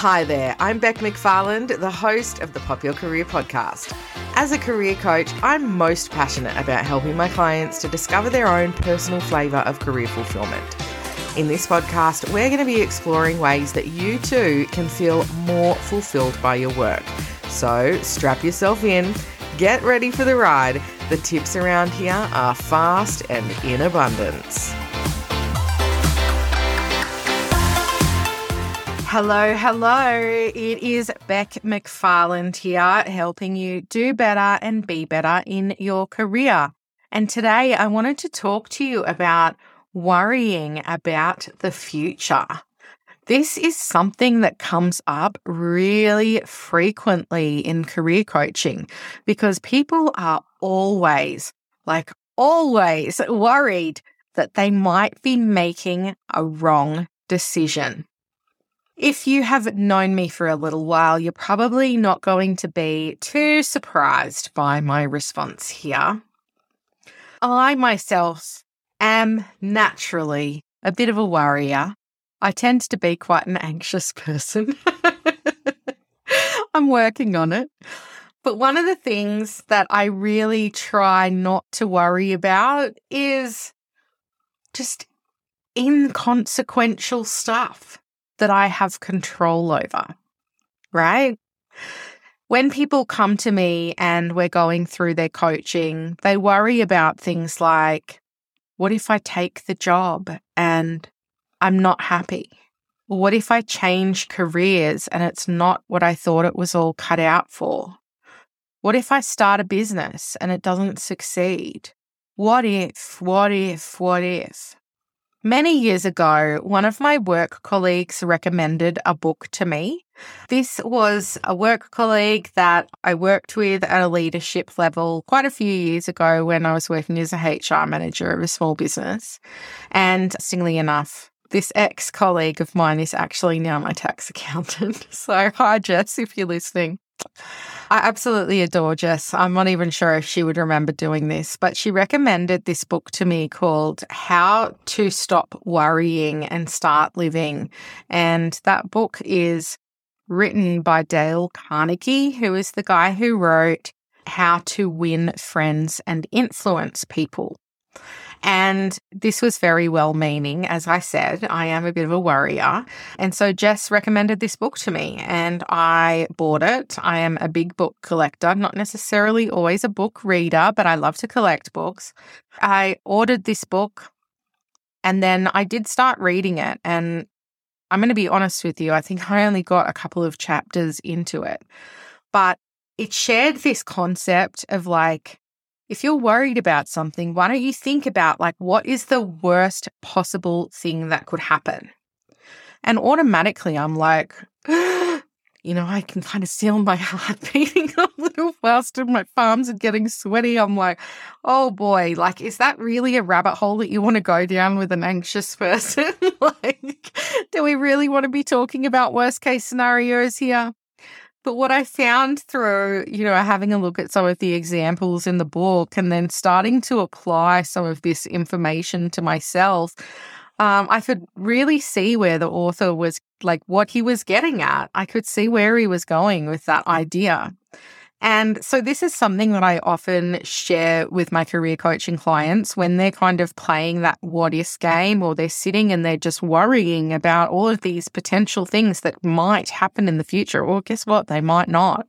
Hi there, I'm Bec McFarland, the host of the Pop Your Career podcast. As a career coach, I'm most passionate about helping my clients to discover their own personal flavour of career fulfillment. In this podcast, we're going to be exploring ways that you too can feel more fulfilled by your work. So strap yourself in, get ready for the ride. The tips around here are fast and in abundance. Hello, hello. It is Bec McFarland here, helping you do better and be better in your career. And today I wanted to talk to you about worrying about the future. This is something that comes up really frequently in career coaching because people are always, like always, worried that they might be making a wrong decision. If you have known me for a little while, you're probably not going to be too surprised by my response here. I myself am naturally a bit of a worrier. I tend to be quite an anxious person. I'm working on it. But one of the things that I really try not to worry about is just inconsequential stuff that I have control over, right? When people come to me and we're going through their coaching, they worry about things like, what if I take the job and I'm not happy? What if I change careers and it's not what I thought it was all cut out for? What if I start a business and it doesn't succeed? What if, what if, what if? Many years ago, one of my work colleagues recommended a book to me. This was a work colleague that I worked with at a leadership level quite a few years ago when I was working as a HR manager of a small business. And singly enough, this ex colleague of mine is actually now my tax accountant. So, hi, Jess, if you're listening. I absolutely adore Jess. I'm not even sure if she would remember doing this, but she recommended this book to me called How to Stop Worrying and Start Living. And that book is written by Dale Carnegie, who is the guy who wrote How to Win Friends and Influence People. And this was very well meaning. As I said, I am a bit of a worrier. And so Jess recommended this book to me and I bought it. I am a big book collector, not necessarily always a book reader, but I love to collect books. I ordered this book and then I did start reading it. And I'm going to be honest with you, I think I only got a couple of chapters into it. But it shared this concept of like, if you're worried about something, why don't you think about like what is the worst possible thing that could happen? And automatically I'm like, you know, I can kind of feel my heart beating a little faster. My palms are getting sweaty. I'm like, oh boy, like, is that really a rabbit hole that you want to go down with an anxious person? like, do we really want to be talking about worst case scenarios here? But what I found through, you know, having a look at some of the examples in the book and then starting to apply some of this information to myself, um, I could really see where the author was like what he was getting at. I could see where he was going with that idea. And so this is something that I often share with my career coaching clients when they're kind of playing that what if game or they're sitting and they're just worrying about all of these potential things that might happen in the future. Or guess what? They might not.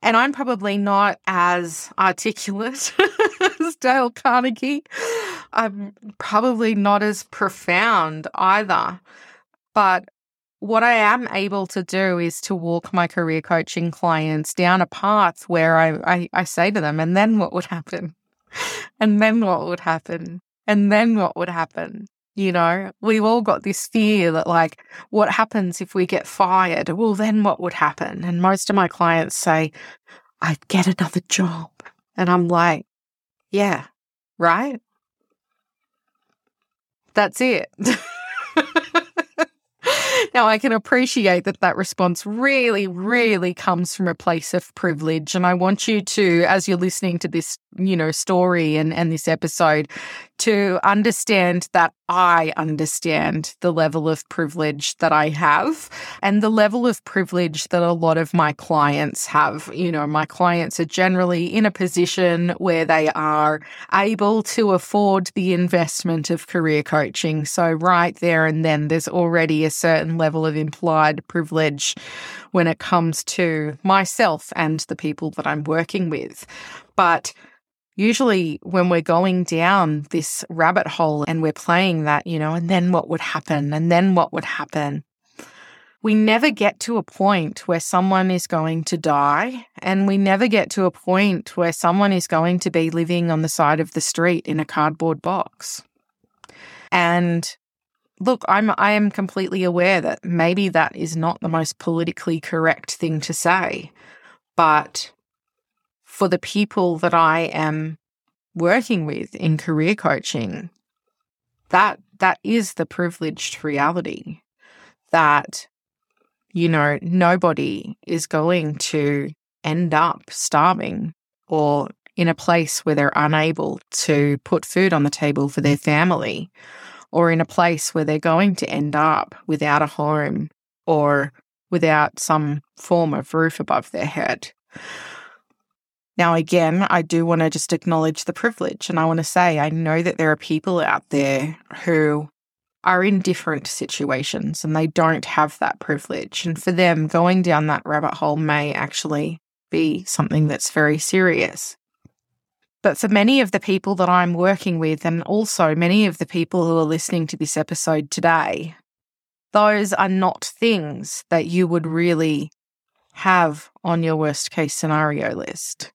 And I'm probably not as articulate as Dale Carnegie. I'm probably not as profound either. But what I am able to do is to walk my career coaching clients down a path where I, I, I, say to them, and then what would happen? And then what would happen? And then what would happen? You know, we've all got this fear that, like, what happens if we get fired? Well, then what would happen? And most of my clients say, I'd get another job. And I'm like, yeah, right? That's it. now, I can appreciate that that response really, really comes from a place of privilege. And I want you to, as you're listening to this you know, story and, and this episode to understand that I understand the level of privilege that I have and the level of privilege that a lot of my clients have. You know, my clients are generally in a position where they are able to afford the investment of career coaching. So, right there and then, there's already a certain level of implied privilege when it comes to myself and the people that I'm working with. But usually when we're going down this rabbit hole and we're playing that, you know, and then what would happen? And then what would happen? We never get to a point where someone is going to die, and we never get to a point where someone is going to be living on the side of the street in a cardboard box. And look, I'm I am completely aware that maybe that is not the most politically correct thing to say, but for the people that I am working with in career coaching, that that is the privileged reality that you know nobody is going to end up starving or in a place where they're unable to put food on the table for their family or in a place where they're going to end up without a home or without some form of roof above their head. Now, again, I do want to just acknowledge the privilege. And I want to say, I know that there are people out there who are in different situations and they don't have that privilege. And for them, going down that rabbit hole may actually be something that's very serious. But for many of the people that I'm working with, and also many of the people who are listening to this episode today, those are not things that you would really have on your worst case scenario list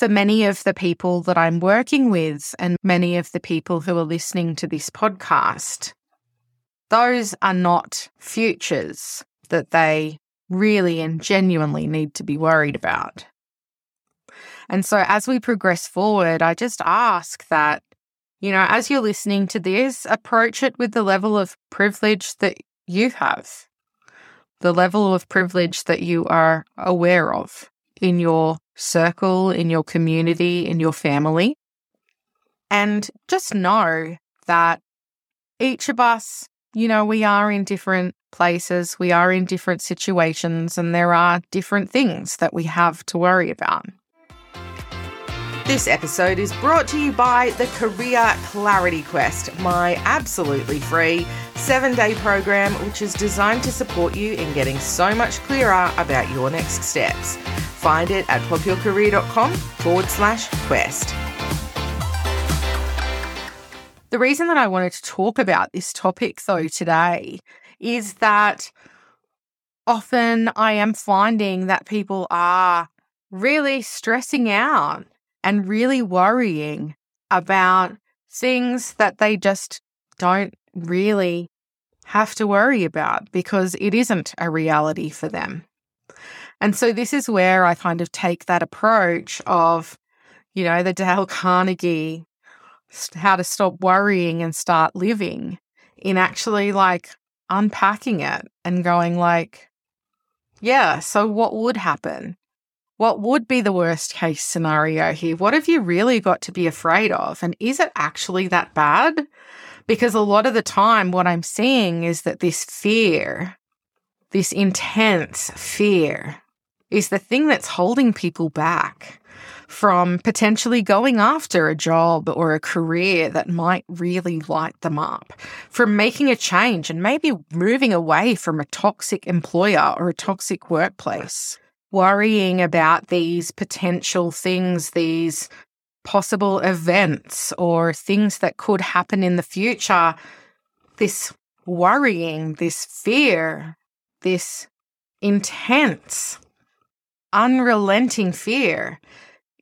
for many of the people that I'm working with and many of the people who are listening to this podcast, those are not futures that they really and genuinely need to be worried about. And so as we progress forward, I just ask that, you know, as you're listening to this, approach it with the level of privilege that you have, the level of privilege that you are aware of in your circle, in your community, in your family. And just know that each of us, you know, we are in different places, we are in different situations, and there are different things that we have to worry about. This episode is brought to you by the Career Clarity Quest, my absolutely free seven day program, which is designed to support you in getting so much clearer about your next steps. Find it at popyourcareer.com forward slash quest. The reason that I wanted to talk about this topic, though, today is that often I am finding that people are really stressing out and really worrying about things that they just don't really have to worry about because it isn't a reality for them. And so this is where I kind of take that approach of, you know, the Dale Carnegie, how to stop worrying and start living in actually like unpacking it and going like, yeah, so what would happen? What would be the worst case scenario here? What have you really got to be afraid of? And is it actually that bad? Because a lot of the time, what I'm seeing is that this fear, this intense fear, is the thing that's holding people back from potentially going after a job or a career that might really light them up, from making a change and maybe moving away from a toxic employer or a toxic workplace worrying about these potential things, these possible events or things that could happen in the future, this worrying, this fear, this intense, unrelenting fear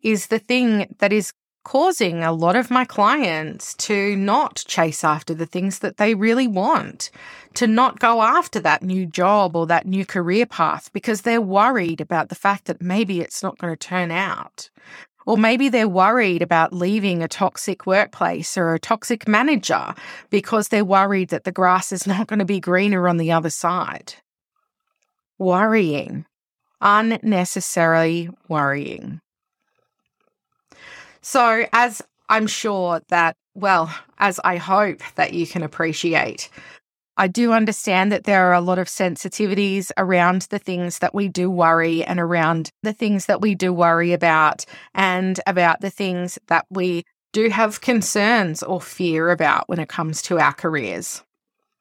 is the thing that is causing a lot of my clients to not chase after the things that they really want, to not go after that new job or that new career path because they're worried about the fact that maybe it's not going to turn out. Or maybe they're worried about leaving a toxic workplace or a toxic manager because they're worried that the grass is not going to be greener on the other side. Worrying, unnecessarily worrying. So, as I'm sure that, well, as I hope that you can appreciate, I do understand that there are a lot of sensitivities around the things that we do worry and around the things that we do worry about and about the things that we do have concerns or fear about when it comes to our careers.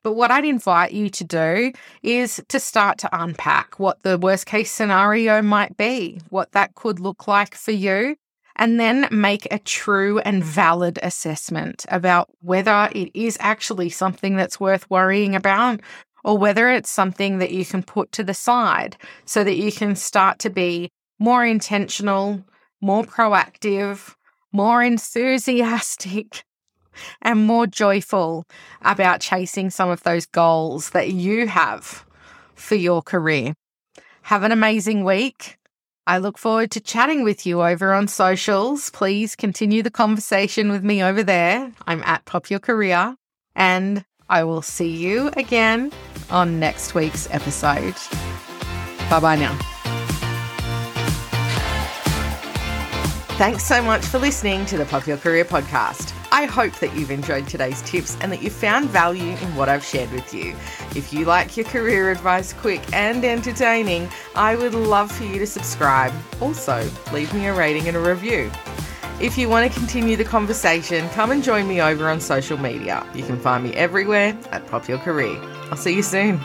But what I'd invite you to do is to start to unpack what the worst case scenario might be, what that could look like for you, and then make a true and valid assessment about whether it is actually something that's worth worrying about or whether it's something that you can put to the side so that you can start to be more intentional, more proactive, more enthusiastic, and more joyful about chasing some of those goals that you have for your career. Have an amazing week. I look forward to chatting with you over on socials. Please continue the conversation with me over there. I'm at Pop Your Career, and I will see you again on next week's episode. Bye bye now. Thanks so much for listening to the Pop Your Career podcast. I hope that you've enjoyed today's tips and that you found value in what I've shared with you. If you like your career advice quick and entertaining, I would love for you to subscribe. Also, leave me a rating and a review. If you want to continue the conversation, come and join me over on social media. You can find me everywhere at Pop Your Career. I'll see you soon.